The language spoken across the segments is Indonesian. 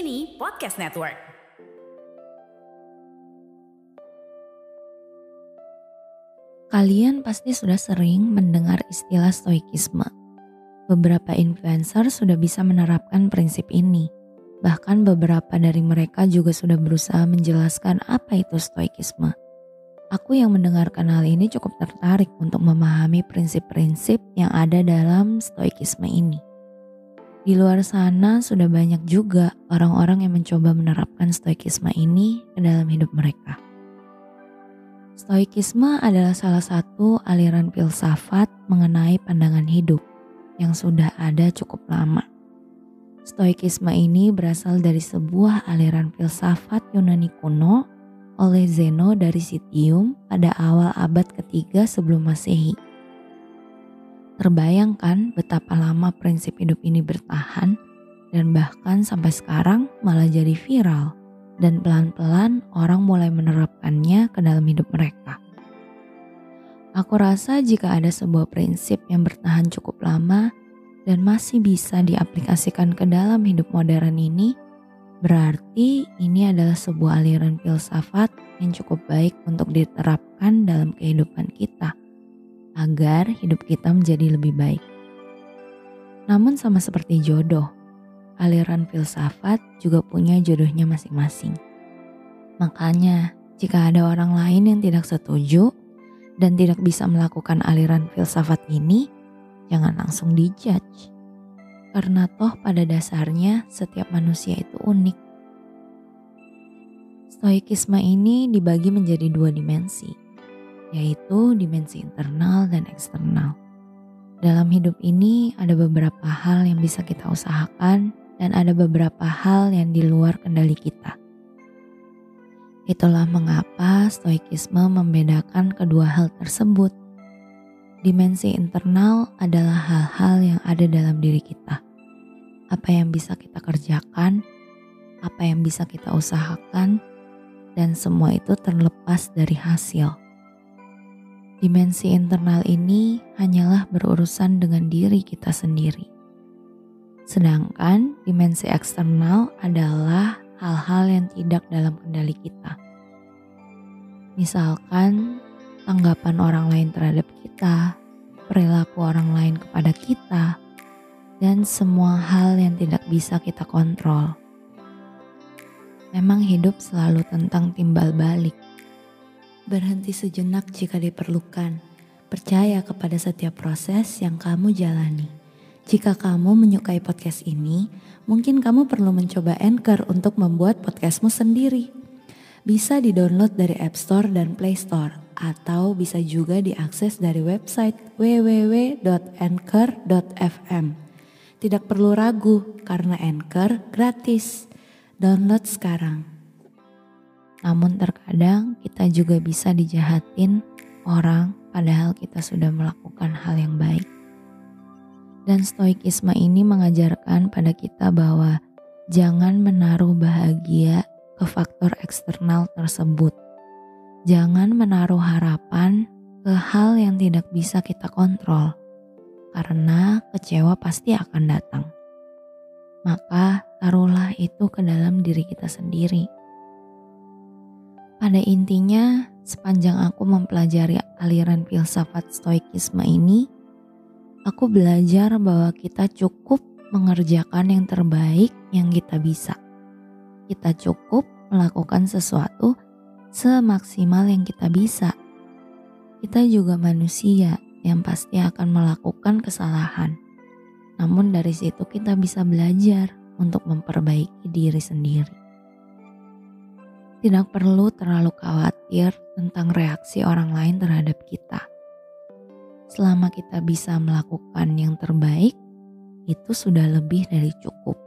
Kini Podcast Network. Kalian pasti sudah sering mendengar istilah stoikisme. Beberapa influencer sudah bisa menerapkan prinsip ini. Bahkan beberapa dari mereka juga sudah berusaha menjelaskan apa itu stoikisme. Aku yang mendengarkan hal ini cukup tertarik untuk memahami prinsip-prinsip yang ada dalam stoikisme ini. Di luar sana sudah banyak juga orang-orang yang mencoba menerapkan stoikisme ini ke dalam hidup mereka. Stoikisme adalah salah satu aliran filsafat mengenai pandangan hidup yang sudah ada cukup lama. Stoikisme ini berasal dari sebuah aliran filsafat Yunani kuno oleh Zeno dari Sitium pada awal abad ketiga sebelum masehi. Terbayangkan betapa lama prinsip hidup ini bertahan dan bahkan sampai sekarang malah jadi viral dan pelan-pelan orang mulai menerapkannya ke dalam hidup mereka. Aku rasa jika ada sebuah prinsip yang bertahan cukup lama dan masih bisa diaplikasikan ke dalam hidup modern ini, berarti ini adalah sebuah aliran filsafat yang cukup baik untuk diterapkan dalam kehidupan kita agar hidup kita menjadi lebih baik. Namun sama seperti jodoh, aliran filsafat juga punya jodohnya masing-masing. Makanya, jika ada orang lain yang tidak setuju dan tidak bisa melakukan aliran filsafat ini, jangan langsung dijudge. Karena toh pada dasarnya setiap manusia itu unik. Stoikisme ini dibagi menjadi dua dimensi, yaitu dimensi internal dan eksternal. Dalam hidup ini ada beberapa hal yang bisa kita usahakan dan ada beberapa hal yang di luar kendali kita. Itulah mengapa stoikisme membedakan kedua hal tersebut. Dimensi internal adalah hal-hal yang ada dalam diri kita. Apa yang bisa kita kerjakan, apa yang bisa kita usahakan, dan semua itu terlepas dari hasil. Dimensi internal ini hanyalah berurusan dengan diri kita sendiri. Sedangkan dimensi eksternal adalah hal-hal yang tidak dalam kendali kita. Misalkan tanggapan orang lain terhadap kita, perilaku orang lain kepada kita, dan semua hal yang tidak bisa kita kontrol. Memang hidup selalu tentang timbal balik Berhenti sejenak jika diperlukan. Percaya kepada setiap proses yang kamu jalani. Jika kamu menyukai podcast ini, mungkin kamu perlu mencoba Anchor untuk membuat podcastmu sendiri. Bisa di-download dari App Store dan Play Store atau bisa juga diakses dari website www.anchor.fm. Tidak perlu ragu karena Anchor gratis. Download sekarang. Namun terkadang kita juga bisa dijahatin orang padahal kita sudah melakukan hal yang baik. Dan stoikisme ini mengajarkan pada kita bahwa jangan menaruh bahagia ke faktor eksternal tersebut. Jangan menaruh harapan ke hal yang tidak bisa kita kontrol, karena kecewa pasti akan datang. Maka taruhlah itu ke dalam diri kita sendiri pada intinya, sepanjang aku mempelajari aliran filsafat stoikisme ini, aku belajar bahwa kita cukup mengerjakan yang terbaik yang kita bisa. Kita cukup melakukan sesuatu semaksimal yang kita bisa. Kita juga manusia yang pasti akan melakukan kesalahan. Namun dari situ kita bisa belajar untuk memperbaiki diri sendiri. Tidak perlu terlalu khawatir tentang reaksi orang lain terhadap kita. Selama kita bisa melakukan yang terbaik, itu sudah lebih dari cukup.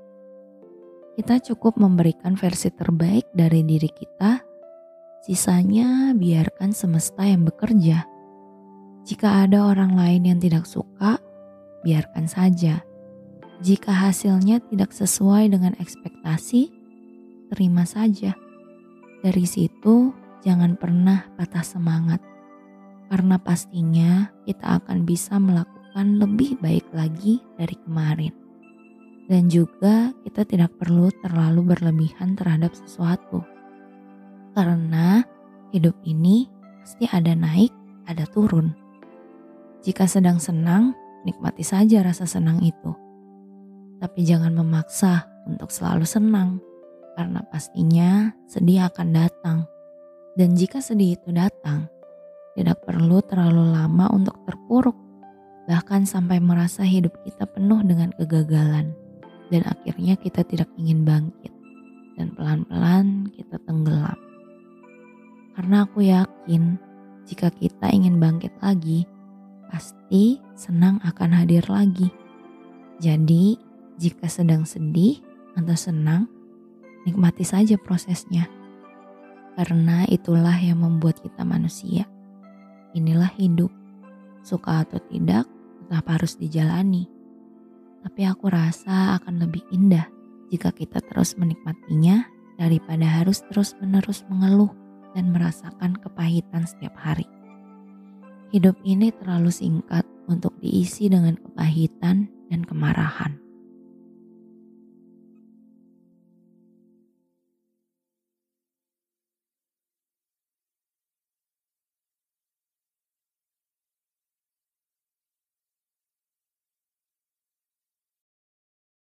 Kita cukup memberikan versi terbaik dari diri kita, sisanya biarkan semesta yang bekerja. Jika ada orang lain yang tidak suka, biarkan saja. Jika hasilnya tidak sesuai dengan ekspektasi, terima saja. Dari situ, jangan pernah patah semangat, karena pastinya kita akan bisa melakukan lebih baik lagi dari kemarin. Dan juga, kita tidak perlu terlalu berlebihan terhadap sesuatu, karena hidup ini pasti ada naik, ada turun. Jika sedang senang, nikmati saja rasa senang itu. Tapi jangan memaksa untuk selalu senang, karena pastinya sedih akan datang. Dan jika sedih itu datang, tidak perlu terlalu lama untuk terpuruk, bahkan sampai merasa hidup kita penuh dengan kegagalan, dan akhirnya kita tidak ingin bangkit, dan pelan-pelan kita tenggelam. Karena aku yakin, jika kita ingin bangkit lagi, pasti senang akan hadir lagi. Jadi, jika sedang sedih atau senang, nikmati saja prosesnya. Karena itulah yang membuat kita manusia. Inilah hidup. Suka atau tidak, tetap harus dijalani. Tapi aku rasa akan lebih indah jika kita terus menikmatinya daripada harus terus-menerus mengeluh dan merasakan kepahitan setiap hari. Hidup ini terlalu singkat untuk diisi dengan kepahitan dan kemarahan.